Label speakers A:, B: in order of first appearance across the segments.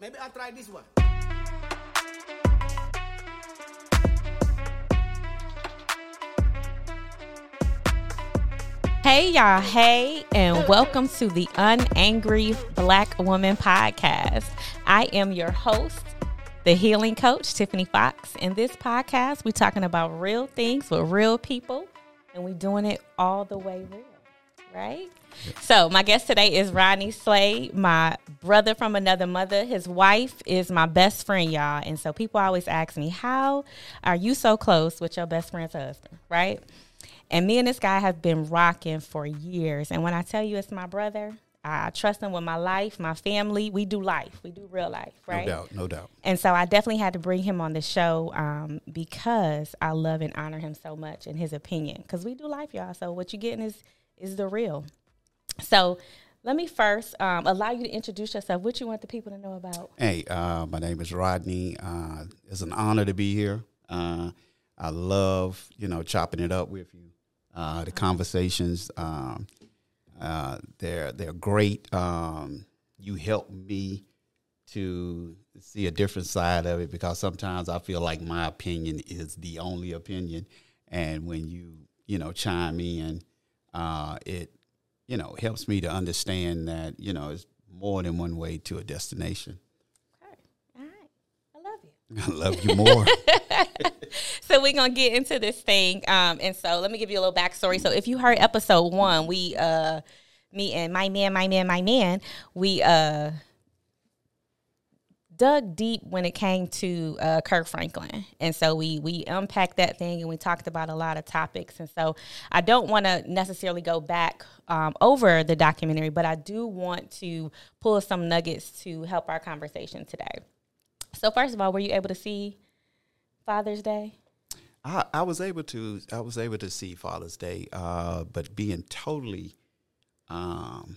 A: Maybe I'll try this one.
B: Hey, y'all. Hey, and welcome to the Unangry Black Woman podcast. I am your host, the healing coach, Tiffany Fox. In this podcast, we're talking about real things with real people, and we're doing it all the way real, right? So, my guest today is Rodney Slade, my brother from another mother. His wife is my best friend, y'all. And so, people always ask me, How are you so close with your best friend's husband, right? And me and this guy have been rocking for years. And when I tell you it's my brother, I trust him with my life, my family. We do life, we do real life, right?
A: No doubt, no doubt.
B: And so I definitely had to bring him on the show um, because I love and honor him so much and his opinion. Because we do life, y'all. So what you're getting is is the real. So let me first um, allow you to introduce yourself. What you want the people to know about?
A: Hey, uh, my name is Rodney. Uh, it's an honor to be here. Uh, I love, you know, chopping it up with you. Uh, the conversations, um, uh, they're they're great. Um, you help me to see a different side of it because sometimes I feel like my opinion is the only opinion, and when you you know chime in, uh, it you know helps me to understand that you know it's more than one way to a destination.
B: Okay. All right. I love you.
A: I love you more.
B: so we're gonna get into this thing um, and so let me give you a little backstory so if you heard episode one we uh me and my man my man my man we uh dug deep when it came to uh, Kirk Franklin, and so we we unpacked that thing and we talked about a lot of topics. And so I don't want to necessarily go back um, over the documentary, but I do want to pull some nuggets to help our conversation today. So first of all, were you able to see Father's Day?
A: I, I was able to I was able to see Father's Day, uh, but being totally, um,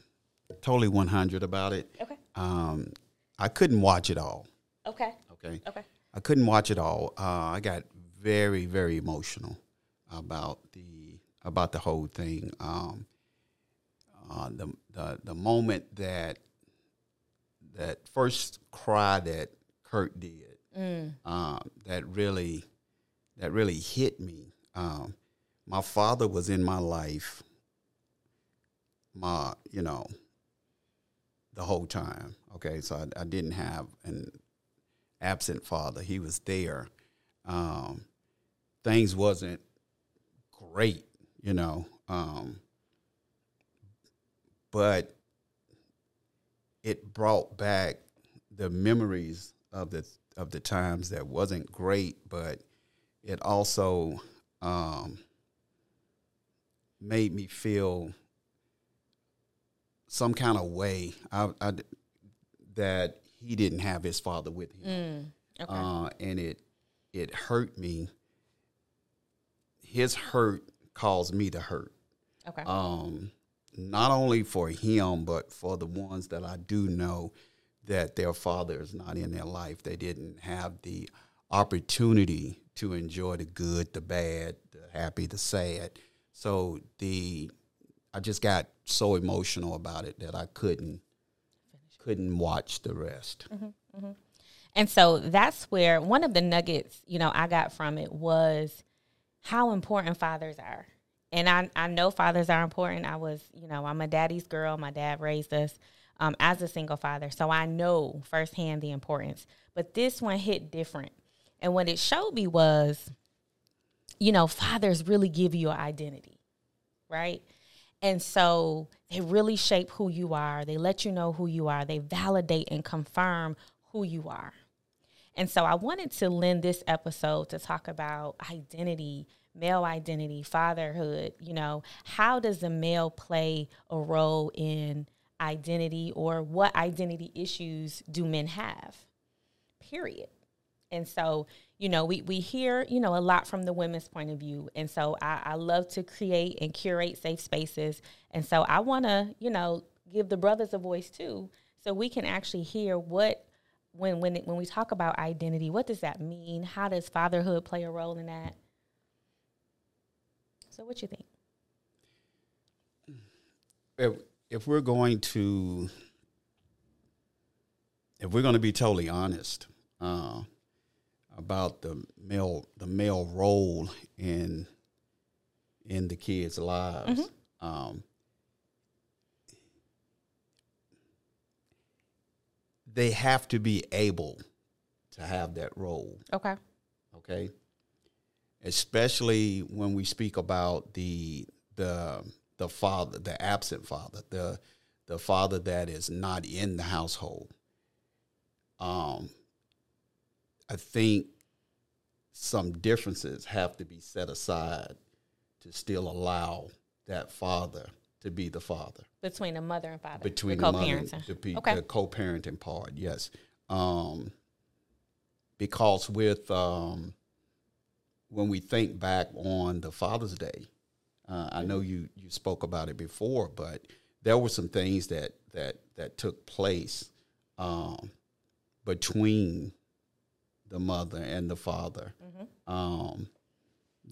A: totally one hundred about it.
B: Okay.
A: Um, I couldn't watch it all.
B: Okay.
A: Okay.
B: Okay.
A: I couldn't watch it all. Uh, I got very very emotional about the about the whole thing. Um, uh, the the the moment that that first cry that Kirk did, um, that really that really hit me. Um, my father was in my life, my you know, the whole time. Okay, so I, I didn't have an absent father. He was there. Um, things wasn't great, you know, um, but it brought back the memories of the of the times that wasn't great, but it also um, made me feel some kind of way I, I, that he didn't have his father with him,
B: Okay.
A: uh, and it it hurt me. His hurt caused me to hurt
B: okay.
A: um, not only for him, but for the ones that I do know that their father is not in their life. They didn't have the opportunity to enjoy the good, the bad, the happy, the sad. So the I just got so emotional about it that I couldn't couldn't watch the rest.
B: And so that's where one of the nuggets, you know, I got from it was how important fathers are. And I, I know fathers are important. I was, you know, I'm a daddy's girl. My dad raised us um, as a single father. So I know firsthand the importance. But this one hit different. And what it showed me was, you know, fathers really give you an identity, right? And so they really shape who you are. They let you know who you are. They validate and confirm who you are. And so I wanted to lend this episode to talk about identity, male identity, fatherhood. You know, how does the male play a role in identity or what identity issues do men have? Period. And so, you know, we, we hear, you know, a lot from the women's point of view. And so I, I love to create and curate safe spaces. And so I want to, you know, give the brothers a voice too, so we can actually hear what, when, when, it, when we talk about identity, what does that mean? How does fatherhood play a role in that? So what you think?
A: If if we're going to if we're going to be totally honest uh, about the male the male role in in the kids' lives,
B: Mm-hmm.
A: um, they have to be able to have that role
B: Okay.
A: okay especially when we speak about the the the father the absent father the the father that is not in the household um i think some differences have to be set aside to still allow that father to be the father
B: Between the mother and father.
A: between
B: the
A: the mother,
B: co-parenting.
A: the, pe-
B: Okay.
A: the co-parenting part. Yes, um, because with um, when we think back on the Father's Day, uh, I know you you spoke about it before, but there were some things that that that took place um, between the mother and the father
B: Mm-hmm.
A: um,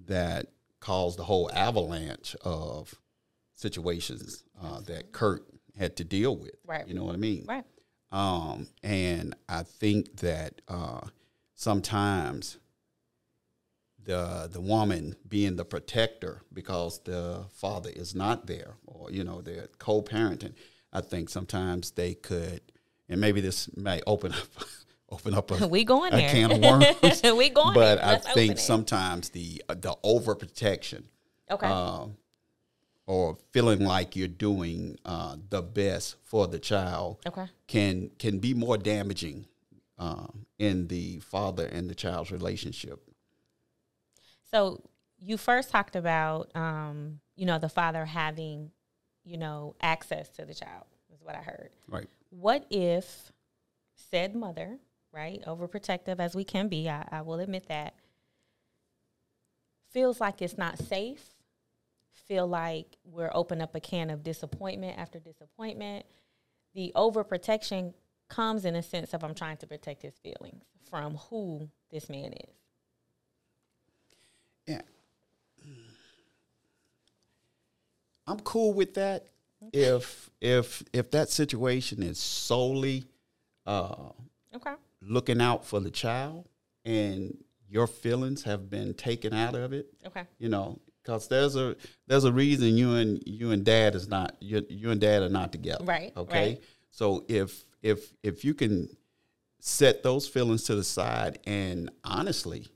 A: that caused the whole avalanche of situations uh, that Kirk had to deal with.
B: Right.
A: You know what I mean?
B: Right.
A: Um, and I think that uh, sometimes the the woman being the protector because the father is not there, or you know they're co-parenting. I think sometimes they could, and maybe this may open up open up a,
B: We going
A: a
B: there.
A: can of worms.
B: we going
A: but. I think sometimes the the overprotection
B: Okay.
A: um, or feeling like you're doing uh, the best for the child
B: okay.
A: can can be more damaging um, in the father and the child's relationship.
B: So you first talked about, um, you know, the father having, you know, access to the child is what I heard.
A: Right.
B: What if said mother, right, overprotective as we can be, I, I will admit that, feels like it's not safe, feel like we're opening up a can of disappointment after disappointment. The overprotection comes in a sense of I'm trying to protect his feelings from who this man is.
A: Yeah. I'm cool with that if if if that situation is solely uh,
B: Okay.
A: Looking out for the child and your feelings have been taken out of it.
B: Okay.
A: you know because there's a there's a reason you and you and dad is not you, you and dad are not together
B: Right,
A: okay
B: right.
A: so if if if you can set those feelings to the side and honestly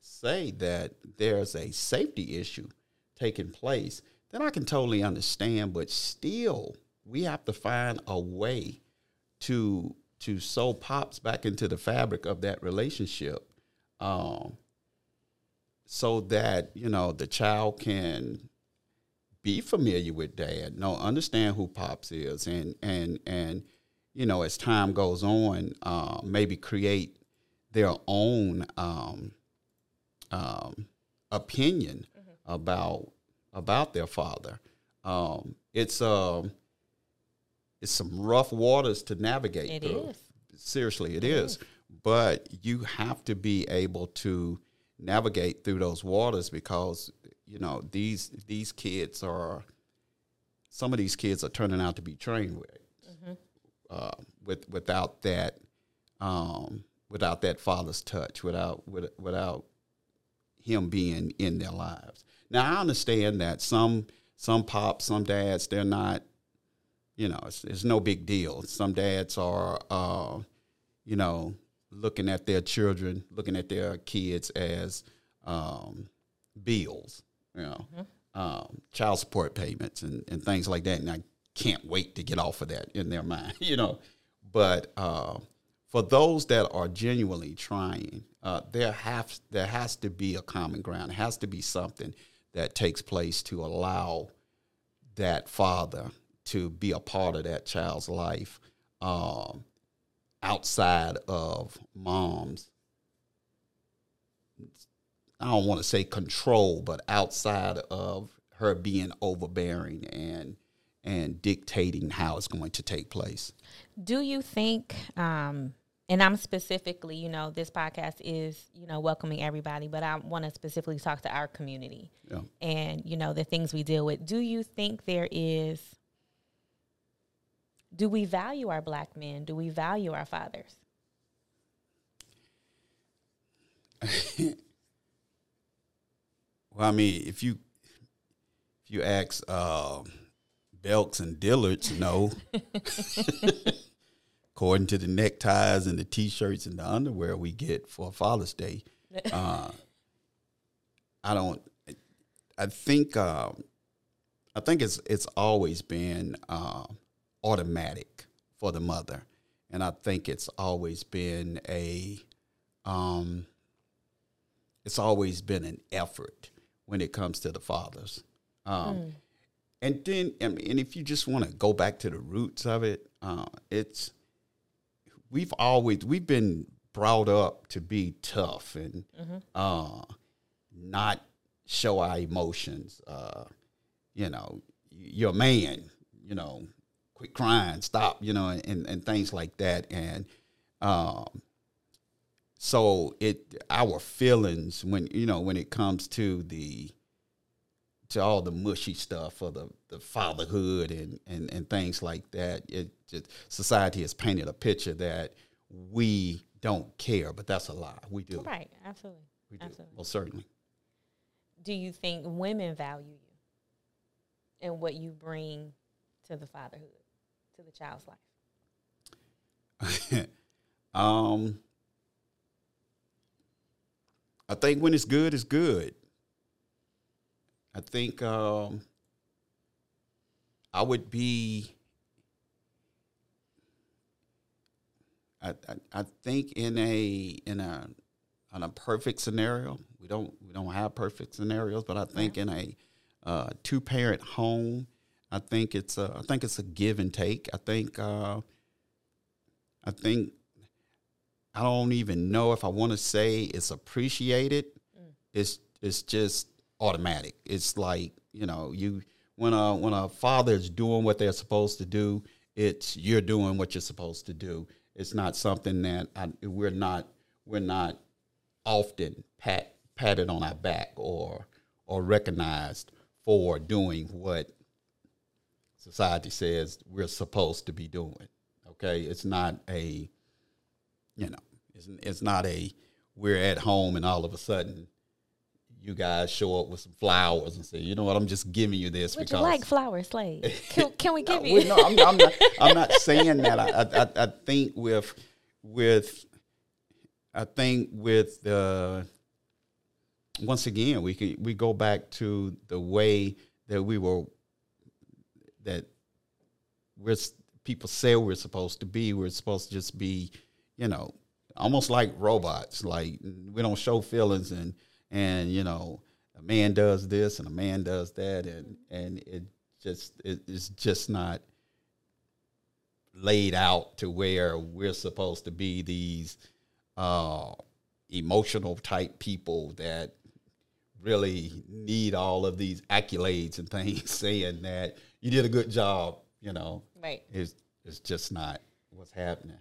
A: say that there's a safety issue taking place then i can totally understand but still we have to find a way to to sew pops back into the fabric of that relationship um, so that you know the child can be familiar with dad know understand who pops is and and and you know as time goes on uh, maybe create their own um, um, opinion about about their father. Um, it's um it's some rough waters to navigate
B: It
A: through.
B: is.
A: seriously it is. but you have to be able to navigate through those waters because you know these these kids are some of these kids are turning out to be train wrecks uh, with without that um, without that father's touch without with, without him being in their lives. Now i understand that some some pops some dads they're not you know it's, it's no big deal some dads are uh, you know, looking at their children, looking at their kids as um, bills, you know, um, child support payments and, and things like that. And I can't wait to get off of that in their mind, you know. But uh, for those that are genuinely trying, uh, there have there has to be a common ground. It has to be something that takes place to allow that father to be a part of that child's life. Um, outside of mom's I don't want to say control, but outside of her being overbearing and and dictating how it's going to take place.
B: Do you think, um, and I'm specifically, you know, this podcast is, you know, welcoming everybody, but I want to specifically talk to our community
A: Yeah.
B: and, you know, the things we deal with. Do you think there is, do we value our black men? Do we value our fathers?
A: well, I mean, if you if you ask uh, Belks and Dillards, no. According to the neckties and the t-shirts and the underwear we get for Father's Day, uh, I don't. I think um, I think it's it's always been um, automatic for the mother, and I think it's always been a. Um, it's always been an effort when it comes to the fathers. Um, mm. And then, I mean, and if you just want to go back to the roots of it, uh, it's we've always we've been brought up to be tough and mm-hmm. uh, not show our emotions. Uh, you know, you're a man. You know, quit crying, stop. You know, and and things like that. And um, so it our feelings when you know when it comes to the to all the mushy stuff or the, the fatherhood and, and, and things like that. It just society has painted a picture that we don't care, but that's a lie. We do.
B: Right, absolutely.
A: We do.
B: Absolutely.
A: Well certainly.
B: Do you think women value you and what you bring to the fatherhood, to the child's
A: life? um I think when it's good, it's good. I think um, I would be. I, I, I think in a in a in a perfect scenario, we don't we don't have perfect scenarios, but I think in a uh, two parent home, I think it's a I think it's a give and take. I think uh, I think I don't even know if I want to say it's appreciated. Mm. It's it's just automatic. It's like you know you when a when a father is doing what they're supposed to do, it's you're doing what you're supposed to do. It's not something that I, we're not we're not often pat patted on our back or or recognized for doing what society says we're supposed to be doing. Okay, it's not a you know it's, it's not a we're at home and all of a sudden you guys show up with some flowers and say, you know what, I'm just giving you this
B: Would
A: because
B: you like flowers, Slade? Can, can we give
A: no,
B: you?
A: no, I'm, I'm, not. I'm not saying that. I, I, I think with with I think with the once again we can we go back to the way that we were that we're people say we're supposed to be. We're supposed to just be, you know, almost like robots. Like we don't show feelings and and you know a man does this and a man does that and and it just it, it's just not laid out to where we're supposed to be these uh, emotional type people that really need all of these accolades and things saying that you did a good job you know
B: right
A: it's it's just not what's happening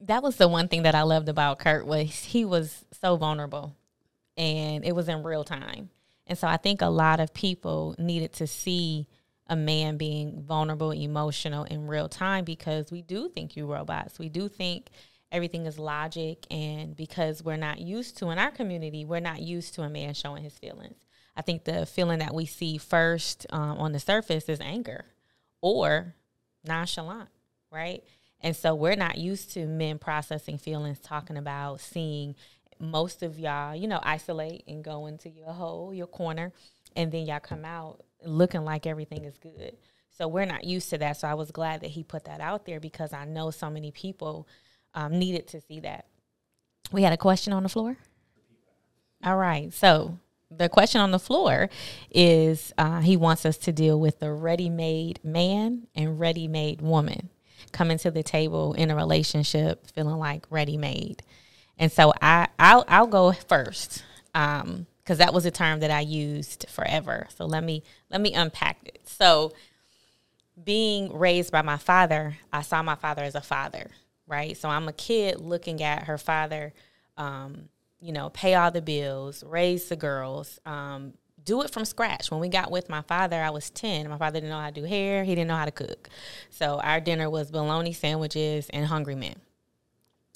B: that was the one thing that i loved about Kirk was he was so vulnerable and it was in real time. And so I think a lot of people needed to see a man being vulnerable, emotional in real time because we do think you robots. We do think everything is logic and because we're not used to in our community, we're not used to a man showing his feelings. I think the feeling that we see first um, on the surface is anger or nonchalant, right? And so we're not used to men processing feelings, talking about seeing most of y'all, you know, isolate and go into your hole, your corner, and then y'all come out looking like everything is good. So we're not used to that. So I was glad that he put that out there because I know so many people um, needed to see that. We had a question on the floor. All right. So the question on the floor is uh, he wants us to deal with the ready made man and ready made woman coming to the table in a relationship feeling like ready made. And so I I'll, I'll go first because um, that was a term that I used forever. So let me let me unpack it. So being raised by my father, I saw my father as a father, right? So I'm a kid looking at her father, um, you know, pay all the bills, raise the girls, um, do it from scratch. When we got with my father, I was 10. My father didn't know how to do hair, he didn't know how to cook. So our dinner was bologna sandwiches and hungry men.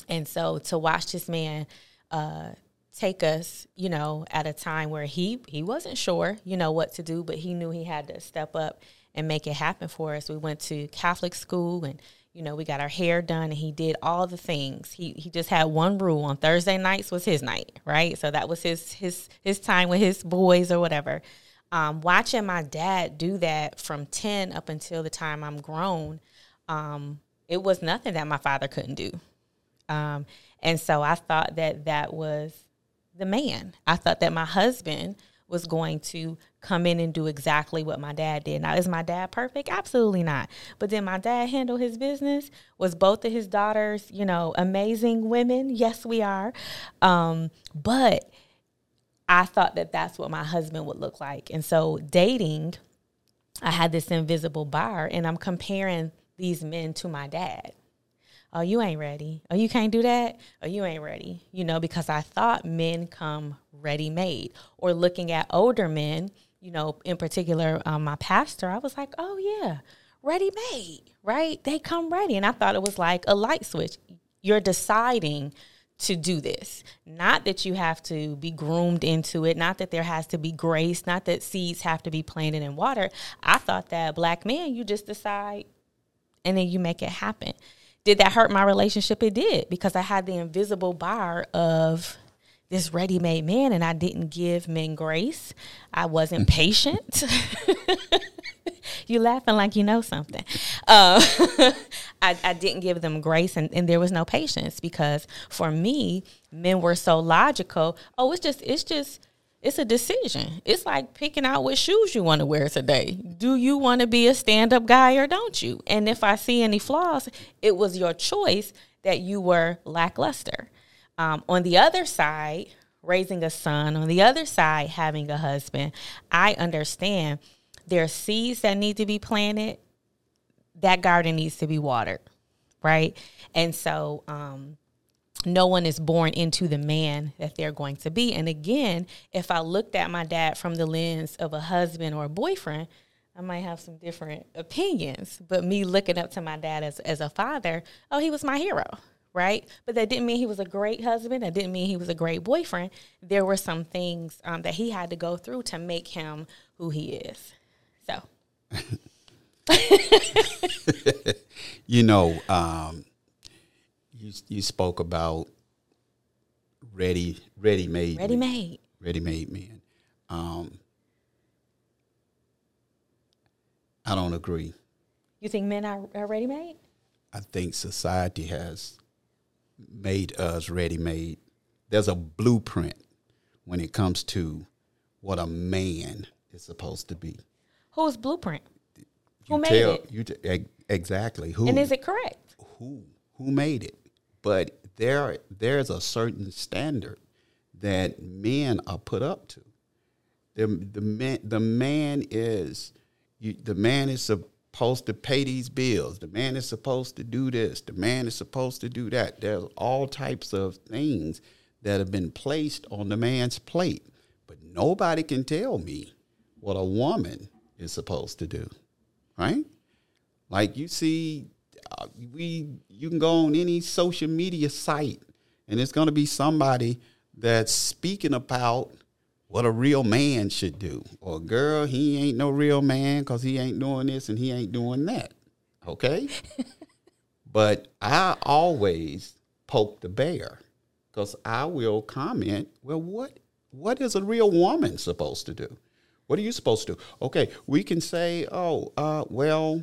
B: And so to watch this man uh, take us, you know, at a time where he he wasn't sure, you know, what to do, but he knew he had to step up and make it happen for us. We went to Catholic school and you know, we got our hair done and he did all the things. He he just had one rule on Thursday nights was his night, right? So that was his his his time with his boys or whatever. Um, watching my dad do that from 10 up until the time I'm grown, um, it was nothing that my father couldn't do. Um, and so I thought that that was the man. I thought that my husband was going to come in and do exactly what my dad did. Now, is my dad perfect? Absolutely not. But did my dad handle his business? Was both of his daughters, you know, amazing women? Yes, we are. Um, but I thought that that's what my husband would look like. And so dating, I had this invisible bar, and I'm comparing these men to my dad oh, you ain't ready. Oh, you can't do that. Oh, you ain't ready. You know, because I thought men come ready made. Or looking at older men, you know, in particular, um, my pastor, I was like, oh, yeah, ready made, right? They come ready. And I thought it was like a light switch. You're deciding to do this. Not that you have to be groomed into it, not that there has to be grace, not that seeds have to be planted in water. I thought that black men, you just decide and then you make it happen. Did that hurt my relationship? It did because I had the invisible bar of this ready made man and I didn't give men grace. I wasn't patient. you laughing like you know something. Uh, I, I, didn't give them grace and, and there was no patience because for me, men were so logical. Oh, it's just, it's just, it's a decision. It's like picking out what shoes you want to wear today. Do you want to be a stand up guy or don't you? And if I see any flaws, it was your choice that you were lackluster. Um, on the other side, raising a son, on the other side, having a husband, I understand there are seeds that need to be planted. That garden needs to be watered, right? And so, um, no one is born into the man that they're going to be. And again, if I looked at my dad from the lens of a husband or a boyfriend, I might have some different opinions. But me looking up to my dad as, as a father, oh, he was my hero, right? But that didn't mean he was a great husband. That didn't mean he was a great boyfriend. There were some things um, that he had to go through to make him who he is. So.
A: you know, um, you you spoke about ready ready made
B: ready made
A: ready made men. Um, I don't agree.
B: You think men are, are ready made?
A: I think society has made us ready made. There's a blueprint when it comes to what a man is supposed to be.
B: Whose blueprint?
A: You who made tell, it? You t- exactly who?
B: And is it correct?
A: Who? Who made it? but there there's a certain standard that men are put up to. The the man the man is you, the man is supposed to pay these bills. The man is supposed to do this. The man is supposed to do that. There's all types of things that have been placed on the man's plate, but nobody can tell me what a woman is supposed to do, right? Like you see uh, we you can go on any social media site and it's going to be somebody that's speaking about what a real man should do or girl he ain't no real man because he ain't doing this and he ain't doing that okay but i always poke the bear because i will comment well what what is a real woman supposed to do what are you supposed to do okay we can say oh uh, well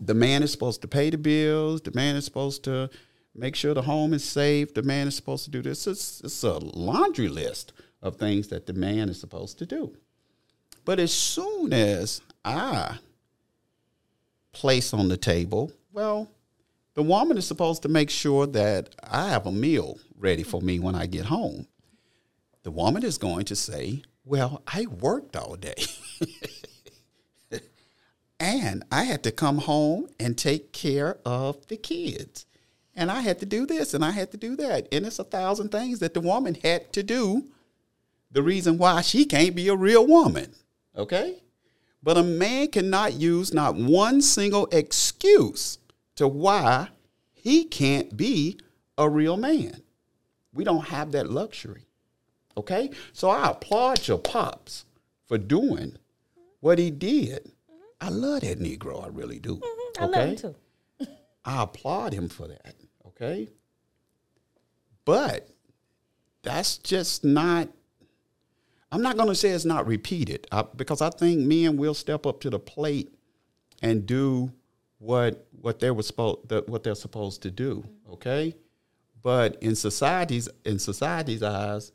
A: the man is supposed to pay the bills. The man is supposed to make sure the home is safe. The man is supposed to do this. It's, it's a laundry list of things that the man is supposed to do. But as soon as I place on the table, well, the woman is supposed to make sure that I have a meal ready for me when I get home. The woman is going to say, Well, I worked all day. And I had to come home and take care of the kids. And I had to do this and I had to do that. And it's a thousand things that the woman had to do. The reason why she can't be a real woman. Okay? But a man cannot use not one single excuse to why he can't be a real man. We don't have that luxury. Okay? So I applaud your pops for doing what he did. I love that Negro, I really do.
B: Mm-hmm, I love him too.
A: I applaud him for that. Okay. But that's just not, I'm not going to say it's not repeated I, because I think men will step up to the plate and do what what they were supposed the, what they're supposed to do. Okay. But in society's in society's eyes,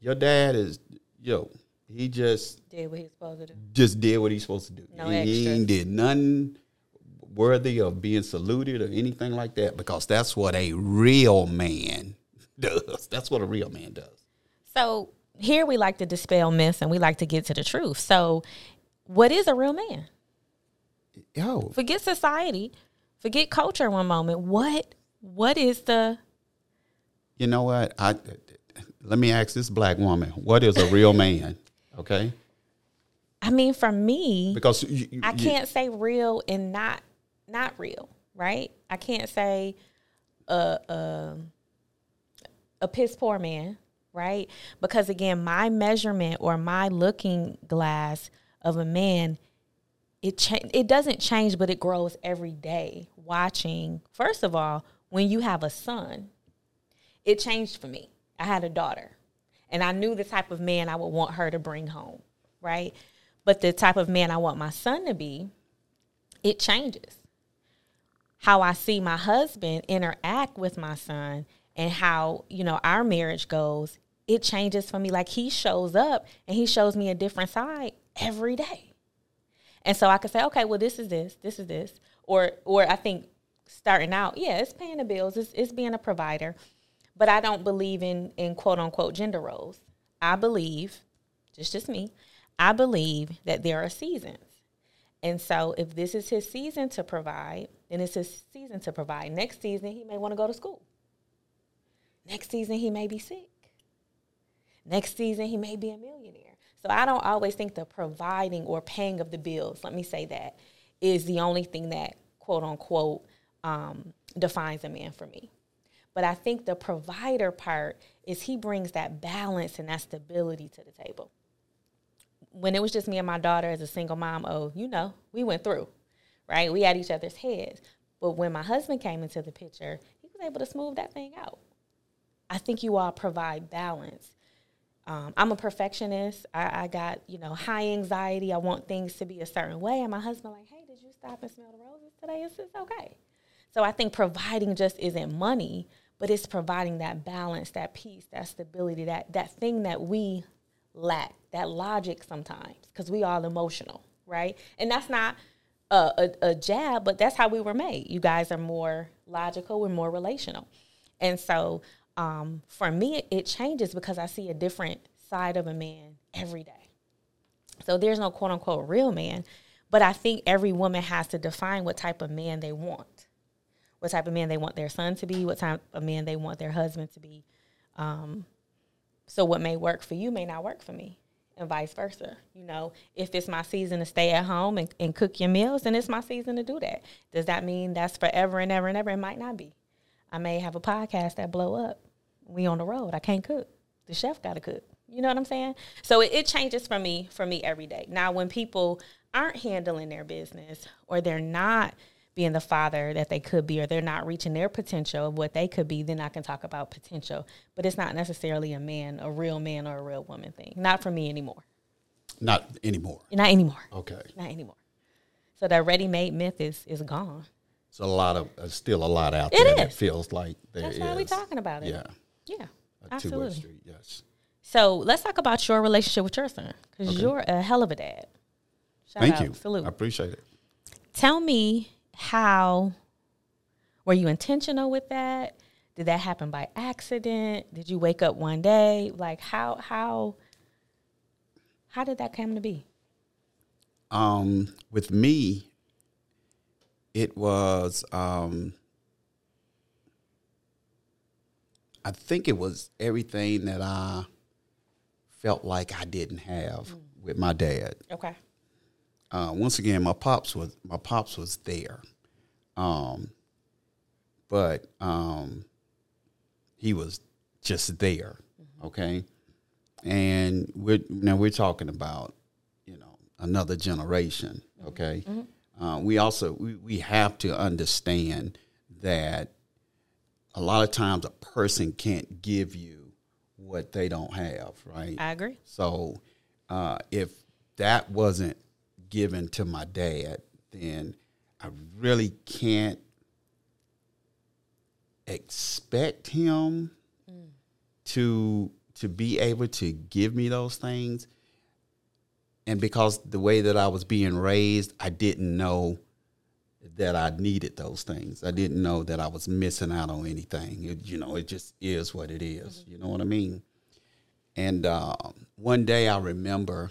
A: your dad is yo. He just
B: Did what he's supposed to do.
A: just did what he's supposed to do.
B: No
A: he, he did nothing worthy of being saluted or anything like that because that's what a real man does. That's what a real man does.
B: So here we like to dispel myths and we like to get to the truth. So, what is a real man?
A: Yo,
B: Forget society, forget culture. One moment. What what is the
A: you know what? I let me ask this black woman, what is a real man? Okay,
B: I mean, for me,
A: because you, you-
B: I can't say real and not not real, right? I can't say a a, a piss poor man, right? Because again, my measurement or my looking glass of a man, it cha- it doesn't change, but it grows every day. Watching, first of all, when you have a son, it changed for me. I had a daughter, and I knew the type of man I would want her to bring home, right? But the type of man I want my son to be, it changes. How I see my husband interact with my son and how, you know, our marriage goes, it changes for me. Like he shows up and he shows me a different side every day. And so I could say, okay, well, this is this, this is this. Or or I think starting out, yeah, it's paying the bills, it's, it's being a provider. But I don't believe in in quote unquote gender roles. I believe, just just me, I believe that there are seasons. And so if this is his season to provide, then it's his season to provide. Next season he may want to go to school. Next season he may be sick. Next season he may be a millionaire. So I don't always think the providing or paying of the bills, let me say that, is the only thing that quote unquote um, defines a man for me. But I think the provider part is he brings that balance and that stability to the table. When it was just me and my daughter as a single mom, oh, you know, we went through, right? We had each other's heads. But when my husband came into the picture, he was able to smooth that thing out. I think you all provide balance. Um, I'm a perfectionist. I, I got, you know, high anxiety. I want things to be a certain way. And my husband like, hey, did you stop and smell the roses today? It's, it's okay. So I think providing just isn't money, but it's providing that balance, that peace, that stability, that that thing that we lack, that logic sometimes, because we all emotional, right? And that's not a, a, a jab, but that's how we were made. You guys are more logical, we're more relational. And so um, for me, it, changes because I see a different side of a man every day. So there's no quote unquote real man, but I think every woman has to define what type of man they want, what type of man they want their son to be, what type of man they want their husband to be. Um, so what may work for you may not work for me, and vice versa. You know, if it's my season to stay at home and, and cook your meals, then it's my season to do that. Does that mean that's forever and ever and ever? It might not be. I may have a podcast that blow up. We on the road. I can't cook. The chef got to cook. You know what I'm saying? So it, it changes for me for me every day. Now, when people aren't handling their business or they're not being the father that they could be or they're not reaching their potential of what they could be, then I can talk about potential. But it's not necessarily a man, a real man or a real woman thing. Not for me anymore.
A: not anymore.
B: Not anymore.
A: Okay,
B: Not anymore. So that ready-made myth is is gone.
A: It's a lot of uh, still a lot out
B: It
A: there that
B: is.
A: feels like there
B: That's why
A: we're
B: talking about it.
A: Yeah,
B: Yeah,
A: a two-way
B: absolutely.
A: street. Yes.
B: So let's talk about your relationship with your son because you're a hell of a dad. Shout
A: Thank
B: out.
A: you.
B: Salute.
A: I appreciate it.
B: Tell me how were you intentional with that? Did that happen by accident? Did you wake up one day? Like how how how did that come to be?
A: Um, with me, it was. Um, I think it was everything that I felt like I didn't have with my dad.
B: Okay.
A: Uh, once again, my pops was my pops was there, um, but um, he was just there. Okay, and we're now we're talking about you know another generation. Okay, uh, we also we, we have to understand that a lot of times a person can't give you what they don't have, right?
B: I agree.
A: So uh, if that wasn't given to my dad, then I really can't expect him to to be able to give me those things. And because the way that I was being raised, I didn't know that I needed those things. I didn't know that I was missing out on anything. It, you know, it just is what it is. You know what I mean? And uh, one day I remember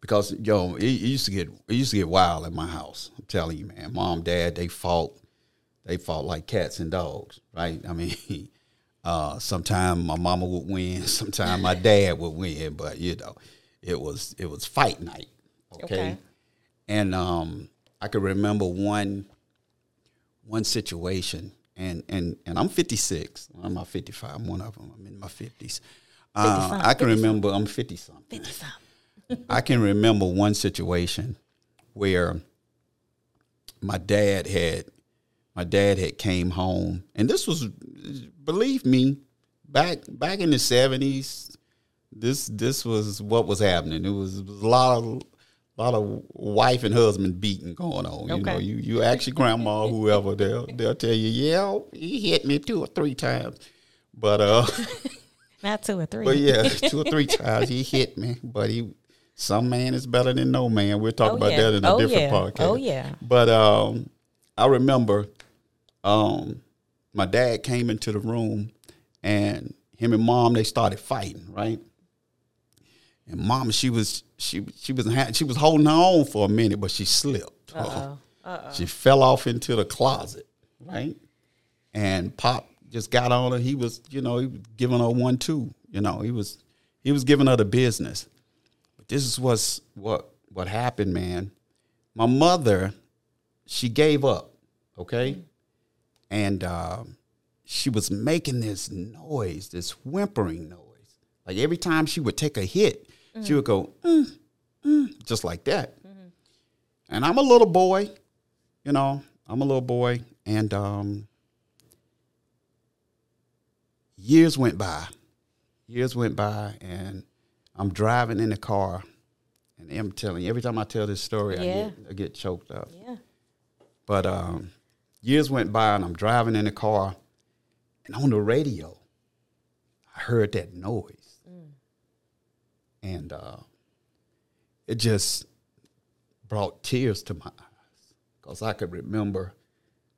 A: because yo, it, it used to get it used to get wild in my house. I'm telling you, man. Mom, dad, they fought. They fought like cats and dogs, right? I mean, uh, sometimes my mama would win, sometimes my dad would win, but you know, it was it was fight night. Okay.
B: Okay.
A: And um, I could remember one one situation, and and and I'm 56. I'm not 55. I'm one of them. I'm in my 50s. Uh, I can remember I'm 50 something.
B: Fifty something.
A: I can remember one situation where my dad had my dad had came home, and this was, believe me, back back in the seventies. This this was what was happening. It was, it was a lot of a lot of wife and husband beating going on. You know, you you ask your grandma, or whoever, they'll they'll tell you, yeah, he hit me two or three times, but uh.
B: Not two or three.
A: But yeah, two or three times he hit me. But he, some man is better than no man. We'll talk
B: Oh,
A: about
B: yeah.
A: that in a
B: Oh,
A: different
B: yeah.
A: podcast.
B: Oh, yeah.
A: But um, I remember, um, my dad came into the room, and him and mom they started fighting, right? And mama, she was she she was she was holding her own for a minute, but she slipped.
B: Uh-oh. Uh-oh.
A: She fell off into the closet, right? And Pop just got on her. He was, you know, he was giving her one two. You know, he was he was giving her the business. But this is what's what what happened, man. My mother, she gave up, okay? And um, she was making this noise, this whimpering noise. Like every time she would take a hit, she would go, mm, mm, just like that. And I'm a little boy, you know, I'm a little boy. And um, years went by. Years went by, and I'm driving in the car. And I'm telling you, every time I tell this story, I, get, I get choked up.
B: Yeah.
A: But um, years went by, and I'm driving in the car, and on the radio, I heard that noise, and uh, it just brought tears to my eyes because I could remember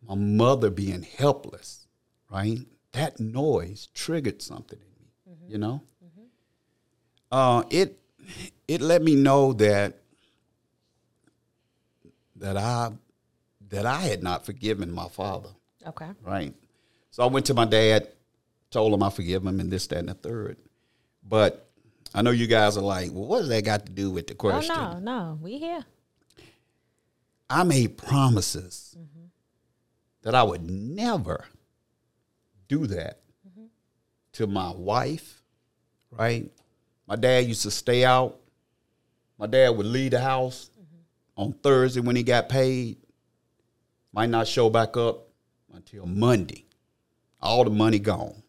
A: my mother being helpless. Right, that noise triggered something in me. You know, uh, it it let me know that that I that I had not forgiven my father,
B: Okay.
A: right? So I went to my dad, told him I forgive him, and this, that, and the third. But I know you guys are like, well, what does that got to do with the question?
B: Oh no, no, we here.
A: I made promises that I would never do that to my wife, right? My dad used to stay out. My dad would leave the house on Thursday when he got paid. Might not show back up until Monday. All the money gone,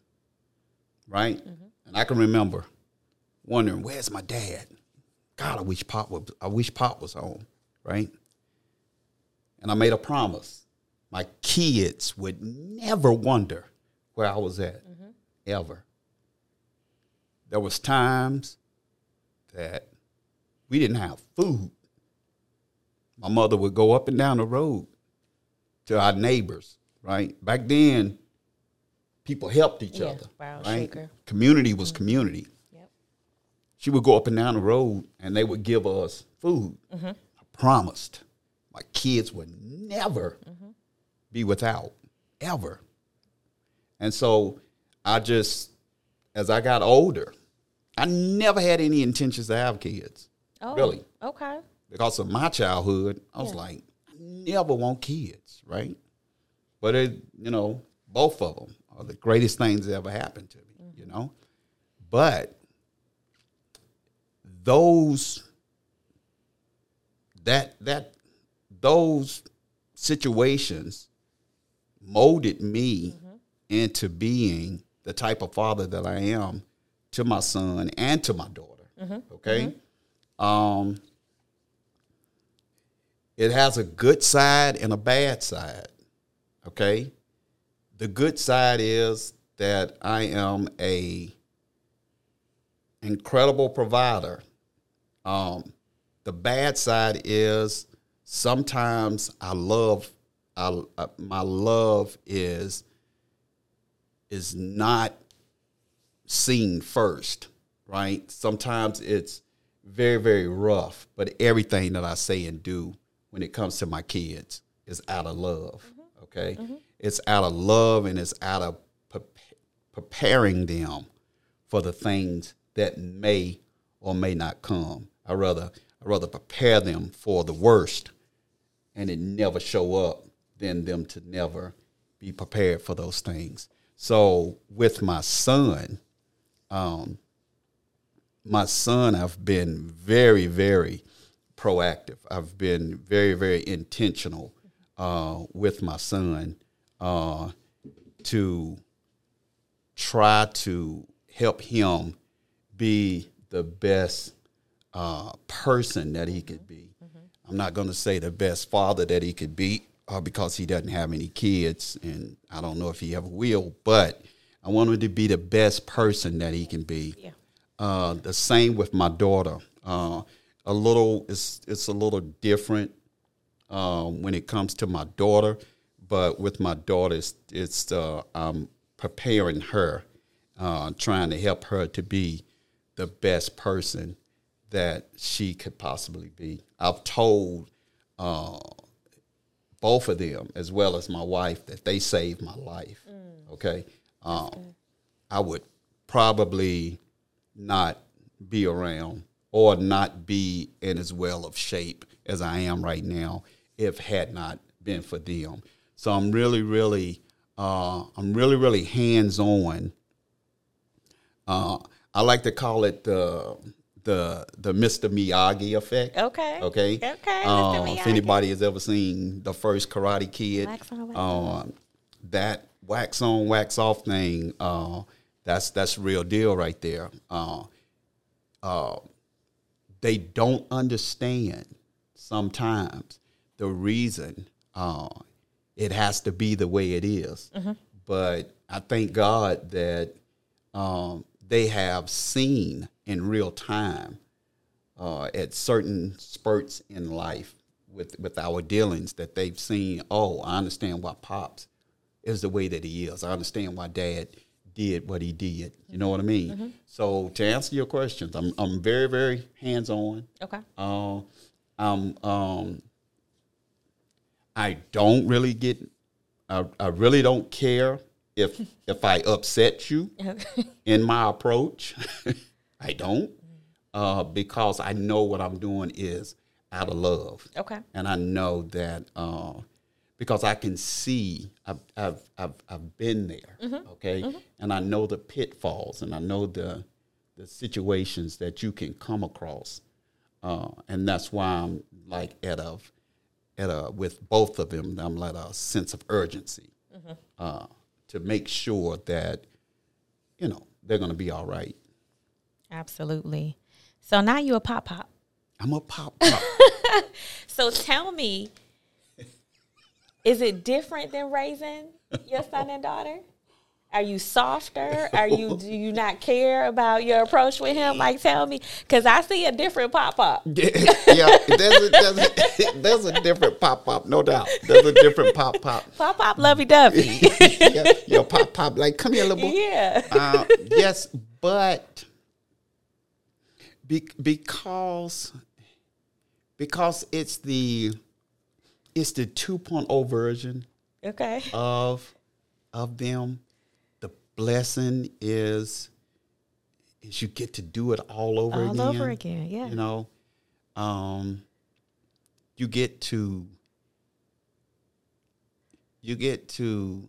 A: right? Mm-hmm. And I can remember wondering, where's my dad? God, I wish Pop was. I wish Pop was home, right? And I made a promise. My kids would never wonder where I was at, mm-hmm. ever. There was times that we didn't have food. My mother would go up and down the road to our neighbors, right? Back then, people helped each
B: Yeah,
A: other.
B: Wow,
A: right?
B: shaker.
A: Community was mm-hmm.
B: community.
A: She would go up and down the road and they would give us food. Mm-hmm. I promised my kids would never mm-hmm. be without, ever. And so I just, as I got older, I never had any intentions to have kids.
B: Oh,
A: Really?
B: Okay.
A: Because of my childhood, I was
B: Yeah.
A: like, I never want kids, right? But it, you know, both of them are the greatest things that ever happened to me, mm-hmm. you know. but those that that those situations molded me mm-hmm. into being the type of father that I am to my son and to my daughter. Mm-hmm. Okay. Mm-hmm. Um, it has a good side and a bad side. Okay. The good side is that I am a incredible provider. Um, the bad side is sometimes I love, I, uh, my love is is not seen first, right? Sometimes it's very very rough, but everything that I say and do when it comes to my kids is out of love. Okay, it's out of love and it's out of pre- preparing them for the things that may or may not come. I rather I rather prepare them for the worst and it never show up than them to never be prepared for those things. So with my son, um, my son, I've been very, very proactive. I've been very, very intentional uh, with my son uh, to try to help him be the best uh, person that he could be. I'm not going to say the best father that he could be uh, because he doesn't have any kids, and I don't know if he ever will. But I want him to be the best person that he can be.
B: Yeah.
A: Uh, the same with my daughter. Uh, a little, it's it's a little different uh, when it comes to my daughter, but with my daughter, it's, it's uh, I'm preparing her, uh, trying to help her to be the best person that she could possibly be. I've told uh, both of them, as well as my wife, that they saved my life. Okay, um, I would probably not be around or not be in as well of shape as I am right now if had not been for them. So I'm really, really, uh, I'm really, really hands on. Uh, I like to call it the the the Mr. Miyagi effect.
B: Okay.
A: Okay.
B: Okay.
A: Uh, if anybody has ever seen the first Karate Kid,
B: Wax on, wax
A: um, that wax on, wax off thing, uh, that's that's real deal right there. Uh, uh, they don't understand sometimes the reason uh, it has to be the way it is. But I thank God that um, they have seen in real time uh, at certain spurts in life with with our dealings that they've seen. Oh, I understand why pops is the way that he is. I understand why dad did what he did. You know what I mean? So to answer your questions, I'm I'm very very hands on.
B: Okay.
A: Uh, um, um, I don't really get. I, I really don't care if if I upset you in my approach. I don't, uh, because I know what I'm doing is out of love,
B: okay.
A: and I know that uh, because I can see I've I've I've, I've been there, okay, and I know the pitfalls, and I know the the situations that you can come across, uh, and that's why I'm like at a at a with both of them, I'm at a sense of urgency uh, to make sure that you know they're going to be all right.
B: Absolutely. So now you're a pop pop.
A: I'm a pop pop.
B: So tell me, is it different than raising your son and daughter? Are you softer? Are you do you not care about your approach with him? Like tell me, because I see a different pop pop.
A: yeah, there's a, there's, a, there's a different pop pop, no doubt. There's a different pop pop.
B: Pop pop lovey dovey.
A: yeah, your pop pop, like come here, little boy.
B: yeah.
A: Uh, yes, but be, because because it's the it's the 2.0 version
B: Okay.
A: of of them. The blessing is is you get to do it all over
B: All
A: again.
B: All over again. Yeah.
A: You know, um, you get to you get to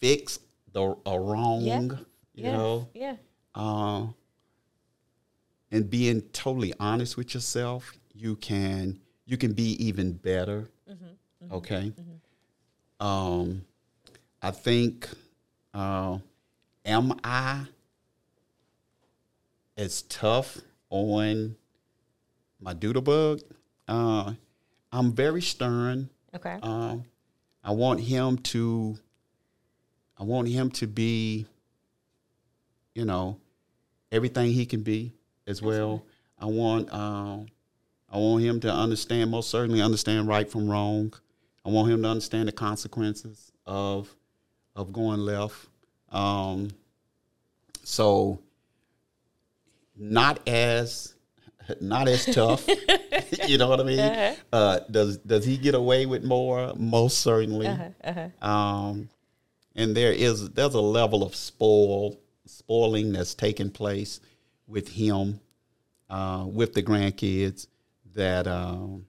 A: fix the a wrong.
B: Yeah.
A: You
B: yeah.
A: know,
B: Yeah.
A: uh, and being totally honest with yourself, you can you can be even better. Okay. Um, I think, uh, am I as tough on my doodle bug? Uh, I'm very stern.
B: Okay.
A: Um, I want him to. I want him to be. You know, everything he can be as well. I want. Um, I want him to understand, most certainly understand right from wrong. I want him to understand the consequences of of going left. Um, so, not as not as tough. you know what I mean?
B: Uh-huh.
A: Uh, does does he get away with more? Most certainly.
B: Uh-huh,
A: Um, and there is there's a level of spoil spoiling that's taking place with him, uh, with the grandkids. That, um,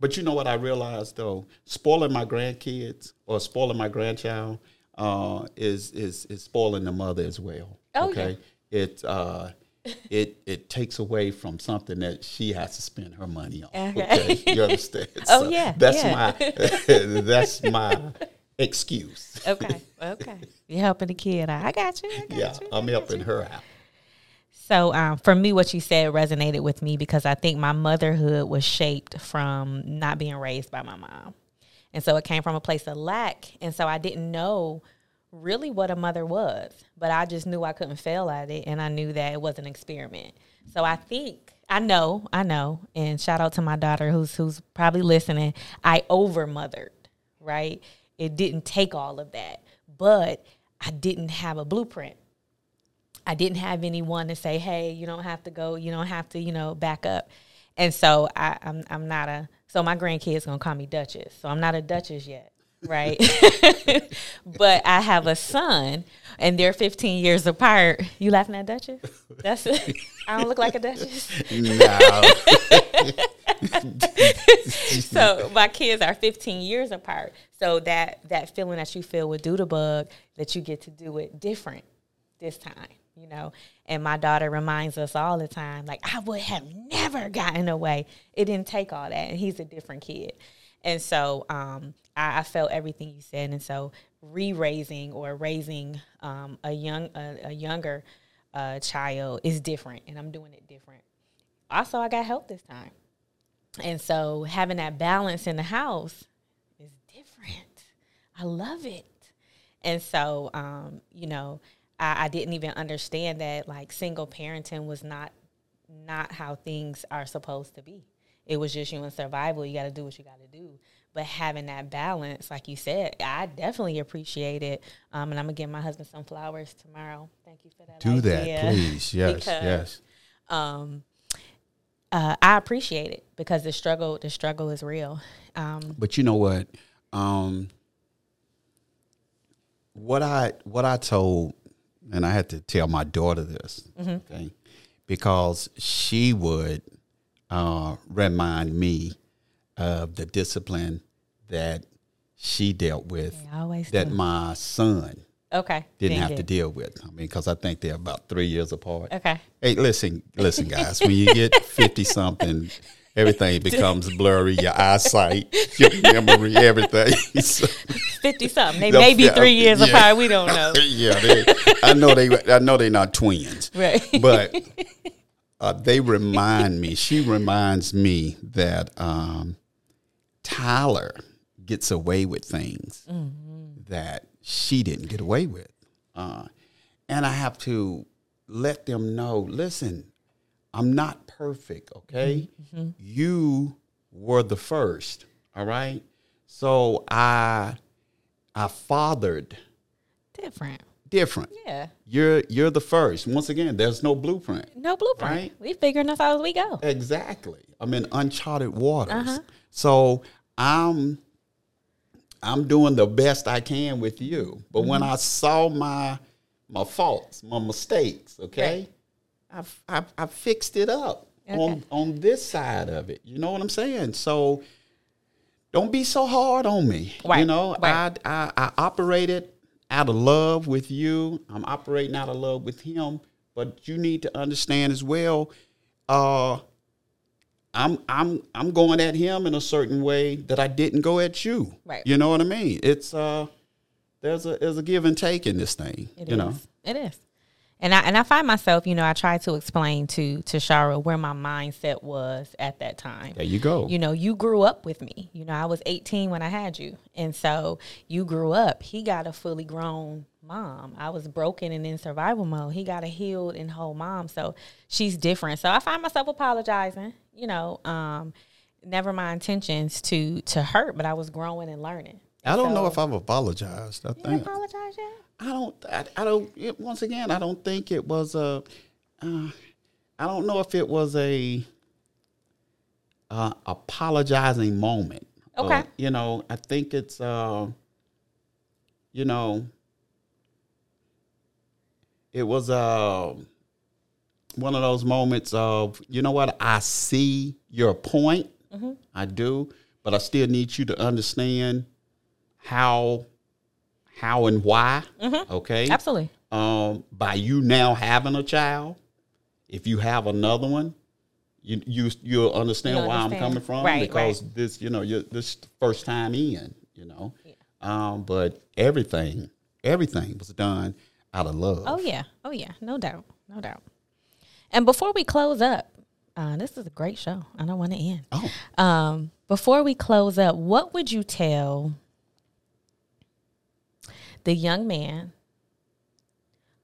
A: but you know what I realized though, spoiling my grandkids or spoiling my grandchild uh, is is is spoiling the mother as well.
B: Oh,
A: okay, it uh, it it takes away from something that she has to spend her money on.
B: Okay.
A: Okay, you understand?
B: Oh, yeah,
A: that's
B: yeah.
A: my that's my excuse.
B: Okay. Okay. You're helping the kid out. I got you. I got
A: Yeah,
B: you.
A: I'm helping her out.
B: So um, for me, what you said resonated with me because I think my motherhood was shaped from not being raised by my mom. And so it came from a place of lack. And so I didn't know really what a mother was, but I just knew I couldn't fail at it. And I knew that it was an experiment. So I think, I know, I know. And shout out to my daughter who's, who's probably listening. I over mothered, right? It didn't take all of that, but I didn't have a blueprint. I didn't have anyone to say, "Hey, you don't have to go. You don't have to, you know, back up." And so I, I'm I'm not a so my grandkids gonna call me Duchess. So I'm not a Duchess yet, right? but I have a son, and they're 15 years apart. You laughing at Duchess? That's it. I don't look like a Duchess.
A: No.
B: so my kids are 15 years apart. So that that feeling that you feel with Doodlebug, that you get to do it different this time, you know. And my daughter reminds us all the time, like I would have never gotten away. It didn't take all that, and he's a different kid. And so um, I, I felt everything you said, and so re-raising or raising um, a young a, a younger uh, child is different, and I'm doing it different. Also, I got help this time. And so having that balance in the house is different. I love it. And so, um, you know, I, I didn't even understand that like single parenting was not not how things are supposed to be. It was just you in survival. You got to do what you got to do. But having that balance, like you said, I definitely appreciate it. Um, and I'm gonna give my husband some flowers tomorrow. Thank you for that.
A: Do that, please. Yes,
B: Because-
A: yes.
B: um, uh, I appreciate it because the struggle, the struggle is real. Um,
A: But you know what? Um, what I what I told, and I had to tell my daughter this, okay, because she would uh, remind me of the discipline that she dealt with that
B: do.
A: my son
B: okay,
A: didn't have to deal with. I mean, because I think they're about three years apart.
B: Okay,
A: Hey, listen, listen, guys. When you get fifty something, everything becomes blurry. Your eyesight, your memory, everything.
B: Fifty something. They may be three years
A: yeah.
B: apart. We don't know.
A: yeah, they, I know they. I know they're not twins,
B: Right.
A: but uh, they remind me. She reminds me that um, Tyler gets away with things that she didn't get away with, uh, and I have to let them know. Listen, I'm not perfect. Okay, you were the first. All right, so I I fathered
B: Different.
A: different.
B: Yeah.
A: You're you're the first. Once again, there's no blueprint.
B: No blueprint.
A: Right.
B: We figuring this out as we go.
A: Exactly. I'm in uncharted waters.
B: Uh-huh.
A: So I'm I'm doing the best I can with you. But when
B: Mm-hmm.
A: I saw my my faults, my mistakes, okay, I've, I've I fixed it up
B: Okay.
A: on on this side of it. You know what I'm saying? So don't be so hard on me. You know,
B: right.
A: I, I I operated out of love with you. I'm operating out of love with him. But you need to understand as well. Uh, I'm I'm I'm going at him in a certain way that I didn't go at you.
B: Right.
A: You know what I mean? It's uh, there's a there's a give and take in this thing.
B: It
A: you
B: is.
A: know.
B: It is. And I and I find myself, you know, I try to explain to to Shara where my mindset was at that time.
A: There you go.
B: You know, you grew up with me. You know, I was 18 when I had you. And so you grew up. He got a fully grown mom. I was broken and in survival mode. He got a healed and whole mom. So she's different. So I find myself apologizing, you know, um, never my intentions to to hurt, but I was growing and learning.
A: I don't know if I've apologized. I
B: You
A: think
B: apologize yet?
A: I don't. I, I don't. It, once again, I don't think it was a. Uh, I don't know if it was a. Uh, apologizing moment.
B: Okay.
A: Uh, you know, I think it's. Uh, you know. It was uh, one of those moments of you know what I see your point. I do, but I still need you to understand how how and why. Okay.
B: Absolutely.
A: Um, by you now having a child, if you have another one, you you you'll understand
B: You'll
A: why I'm coming from
B: Right,
A: because this you know you're, this first time in you know. Um, but everything everything was done out of love.
B: Oh yeah, oh yeah, no doubt, no doubt. And before we close up, uh, this is a great show. I don't want to end.
A: Oh.
B: Um, before we close up, what would you tell the young man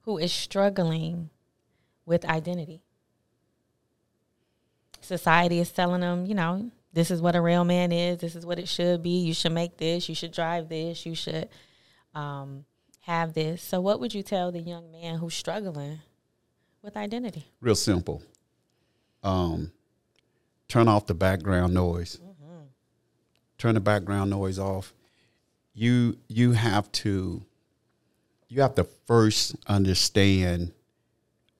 B: who is struggling with identity? Society is telling them, you know, this is what a real man is. This is what it should be. You should make this. You should drive this. You should um, have this. So, what would you tell the young man who's struggling with identity?
A: Real simple. Um, turn off the background noise. Turn the background noise off. You you have to you have to first understand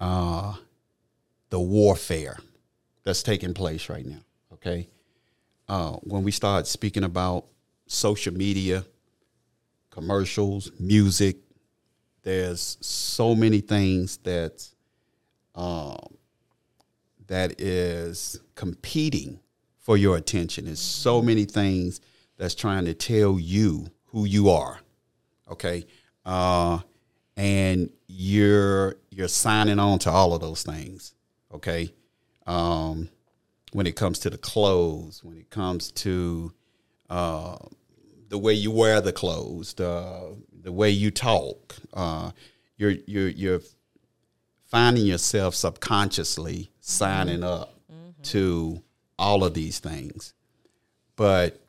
A: uh, the warfare that's taking place right now. Okay, uh, when we start speaking about social media, commercials, music, there's so many things that um, that is competing for your attention. There's so many things that's trying to tell you who you are. Okay, uh, and you're you're signing on to all of those things. Okay, um, when it comes to the clothes, when it comes to uh, the way you wear the clothes, the the way you talk, uh, you're you're you're finding yourself subconsciously signing up to all of these things. But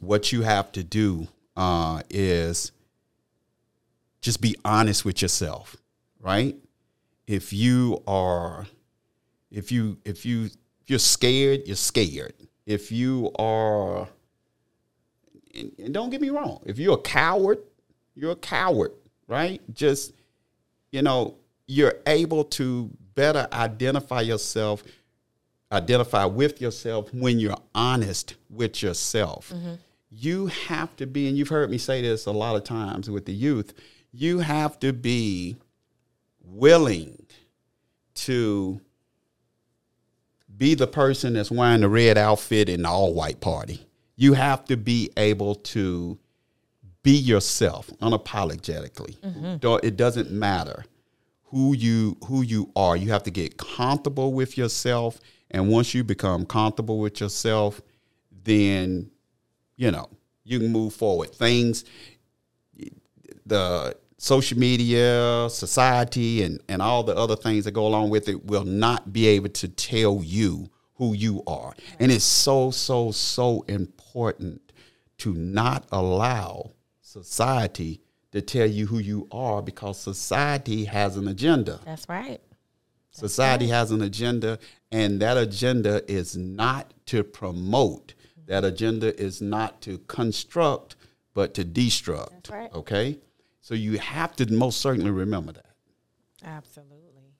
A: what you have to do uh, is just be honest with yourself, right? If you are, if you if you if you're scared, you're scared. If you are, and, and don't get me wrong, if you're a coward, you're a coward, right? Just you know, you're able to better identify yourself, identify with yourself when you're honest with yourself. Mm-hmm. You have to be, and you've heard me say this a lot of times with the youth, you have to be willing to be the person that's wearing the red outfit in the all white party. You have to be able to be yourself unapologetically. Mm-hmm. Don't- It doesn't matter who you who you are. You have to get comfortable with yourself, and once you become comfortable with yourself, then you know you can move forward. Things, the social media, society, and and all the other things that go along with it will not be able to tell you who you are. And it's so so so important to not allow society to tell you who you are because society has an agenda.
B: That's right.
A: Society has an agenda, and that agenda is not to promote. That agenda is not to construct, but to destruct.
B: That's right.
A: Okay? So you have to most certainly remember that.
B: Absolutely.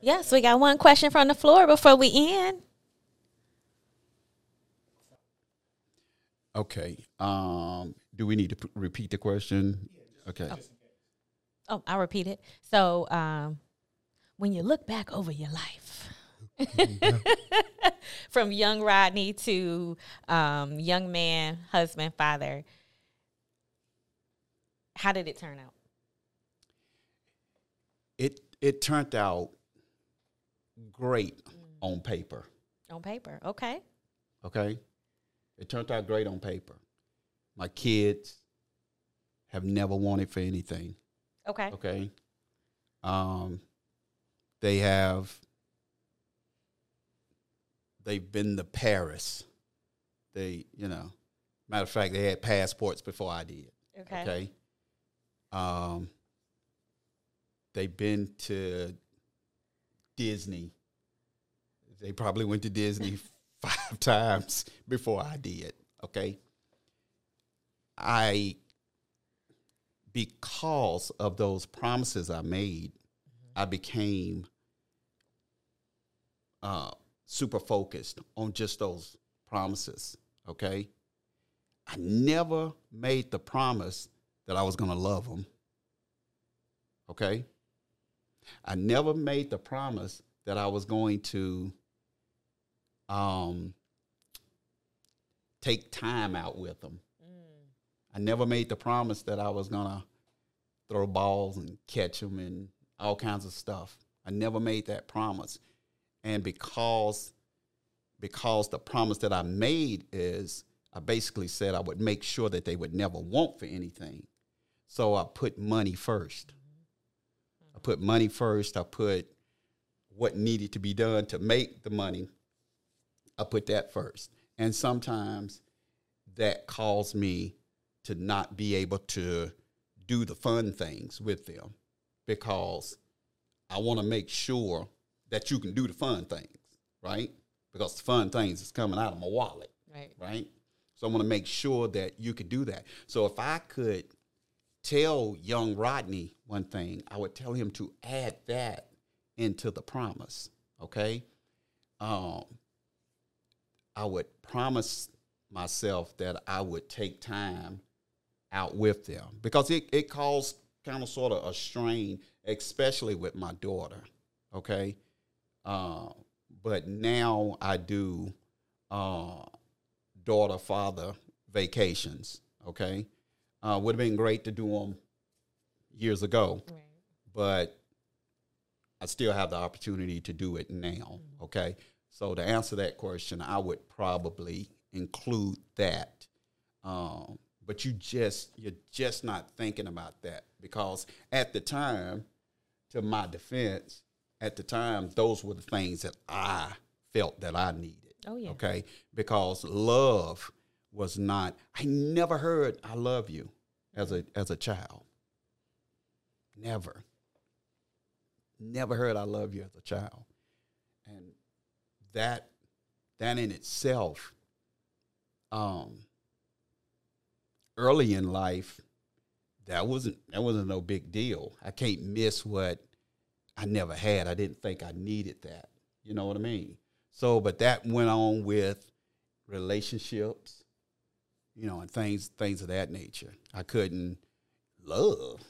B: Yes, we got one question from the floor before we end.
A: Okay. Um, do we need to p- repeat the question? Okay.
B: Oh, I'll repeat it. So, um, when you look back over your life, from young Rodney to um, young man, husband, father, how did it turn out?
A: It it turned out great on paper.
B: On paper, okay.
A: Okay. It turned out great on paper. My kids have never wanted for anything.
B: Okay.
A: Okay. Um, they have. They've been to Paris. They, you know, matter of fact, they had passports before I did.
B: Okay.
A: Okay. Um, they've been to Disney. They probably went to Disney five times before I did. Okay. I, because of those promises I made, I became uh, super focused on just those promises. Okay. I never made the promise that I was going to love them. Okay. I never made the promise that I was going to um, take time out with them. I never made the promise that I was going to throw balls and catch them and all kinds of stuff. I never made that promise. And because because the promise that I made is I basically said I would make sure that they would never want for anything. So I put money first. I put money first. I put what needed to be done to make the money. I put that first. And sometimes that caused me to not be able to do the fun things with them because I want to make sure that you can do the fun things, right? Because the fun things is coming out of my wallet
B: Right.
A: right? So I want to make sure that you could do that. So if I could tell young Rodney one thing, I would tell him to add that into the promise. Okay, um, I would promise myself that I would take time out with them because it, it caused kind of sort of a strain, especially with my daughter. Okay, uh, but now I do. Uh, daughter father vacations. Okay, uh, would have been great to do them years ago,
B: Right.
A: but I still have the opportunity to do it now. Okay, so to answer that question, I would probably include that. Um, but you just you're just not thinking about that because at the time, to my defense, at the time those were the things that I felt that I needed.
B: Oh, yeah.
A: Okay, because love was not. I never heard "I love you" as a as a child. Never. Never heard "I love you" as a child, and that that in itself, um, early in life, that wasn't that wasn't no big deal. I can't miss what I never had. I didn't think I needed that. You know what I mean? So, but that went on with relationships, you know, and things things of that nature. I couldn't love.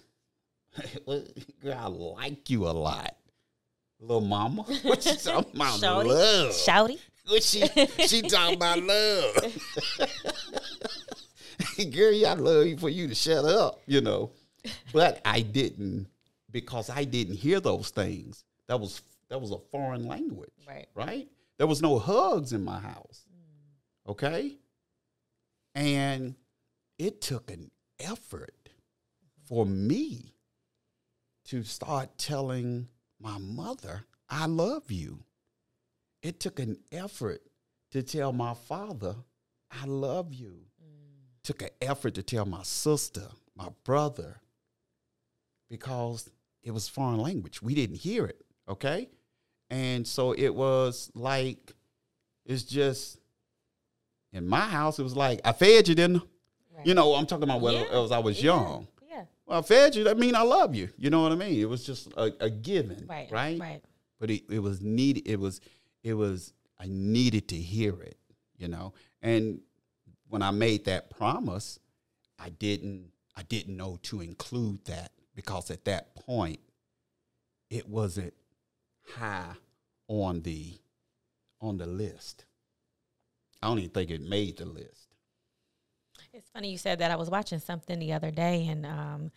A: Girl, I like you a lot. Little mama. What you talking about?
B: Shouty.
A: Love.
B: Shouty.
A: What she she talking about love. Girl, yeah, I love you for you to shut up, you know. But I didn't because I didn't hear those things. That was that was a foreign language.
B: Right.
A: Right? There was no hugs in my house. Mm. Okay? And it took an effort for me to start telling my mother, I love you. It took an effort to tell my father, I love you. Mm. Took an effort to tell my sister, my brother, because it was foreign language. We didn't hear it, okay? And so it was like, it's just, in my house, it was like, I fed you, didn't
B: Right.
A: You know, I'm talking about when
B: Yeah.
A: I was, I was
B: Yeah.
A: young.
B: Yeah.
A: Well, I fed you, that mean I love you. You know what I mean? It was just a, a given,
B: Right.
A: right?
B: Right.
A: But it, it was needed. It was, it was, I needed to hear it, you know? And when I made that promise, I didn't, I didn't know to include that because at that point it wasn't high on the on the list. I don't even think it made the list.
B: It's funny you said that. I was watching something the other day, and um,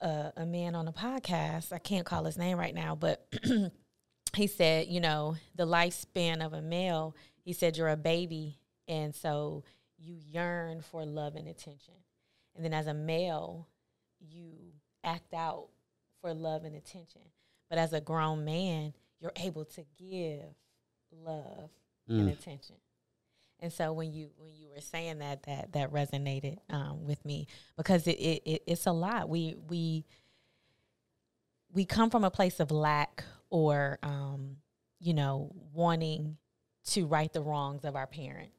B: uh, a man on a podcast. I can't call his name right now, but he said, you know, the lifespan of a male. He said you're a baby, and so you yearn for love and attention, and then as a male, you act out for love and attention. But as a grown man, you're able to give love mm. and attention. And so when you when you were saying that that that resonated um, with me because it, it, it it's a lot. We we we come from a place of lack or um, you know wanting to right the wrongs of our parents.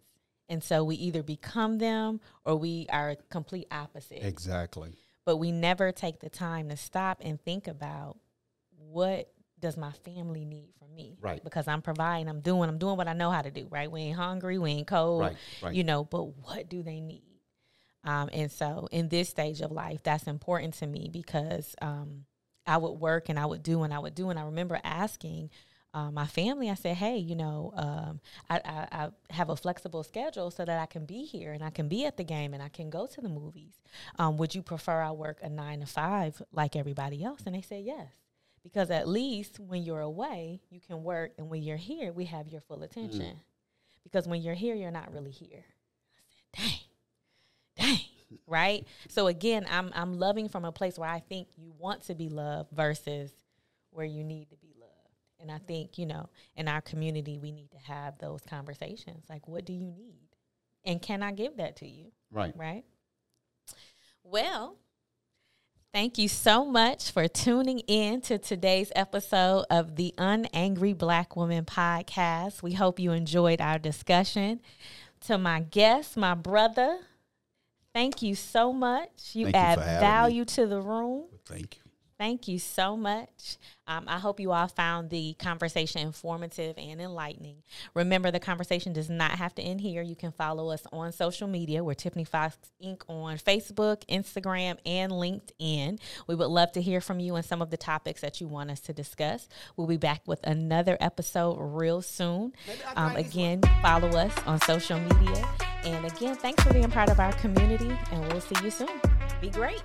B: And so we either become them or we are complete opposite.
A: Exactly.
B: But we never take the time to stop and think about what does my family need from me?
A: Right.
B: Because I'm providing, I'm doing, I'm doing what I know how to do, right? We ain't hungry, we ain't cold,
A: right, right.
B: you know, but what do they need? Um, and so in this stage of life, that's important to me because um, I would work and I would do and I would do. And I remember asking uh, my family, I said, hey, you know, um, I, I, I, have a flexible schedule so that I can be here and I can be at the game and I can go to the movies. Um, would you prefer I work a nine to five like everybody else? And they said, yes because at least when you're away, you can work, and when you're here, we have your full attention. Mm. Because when you're here, you're not really here. I said, dang, dang, right? So again, I'm I'm loving from a place where I think you want to be loved versus where you need to be loved. And I think you know, in our community, we need to have those conversations. Like, what do you need, and can I give that to you?
A: Right.
B: Right. Well, Thank you so much for tuning in to today's episode of the Unangry Black Woman podcast. We hope you enjoyed our discussion. To my guest, my brother, thank you so much. You thank add you value me. to the room.
A: Thank you.
B: Thank you so much. Um, I hope you all found the conversation informative and enlightening. Remember, the conversation does not have to end here. You can follow us on social media. We're Tiffany Fox Inc. on Facebook, Instagram, and LinkedIn. We would love to hear from you on some of the topics that you want us to discuss. We'll be back with another episode real soon. Um, again, follow us on social media. And again, thanks for being part of our community, and we'll see you soon. Be great.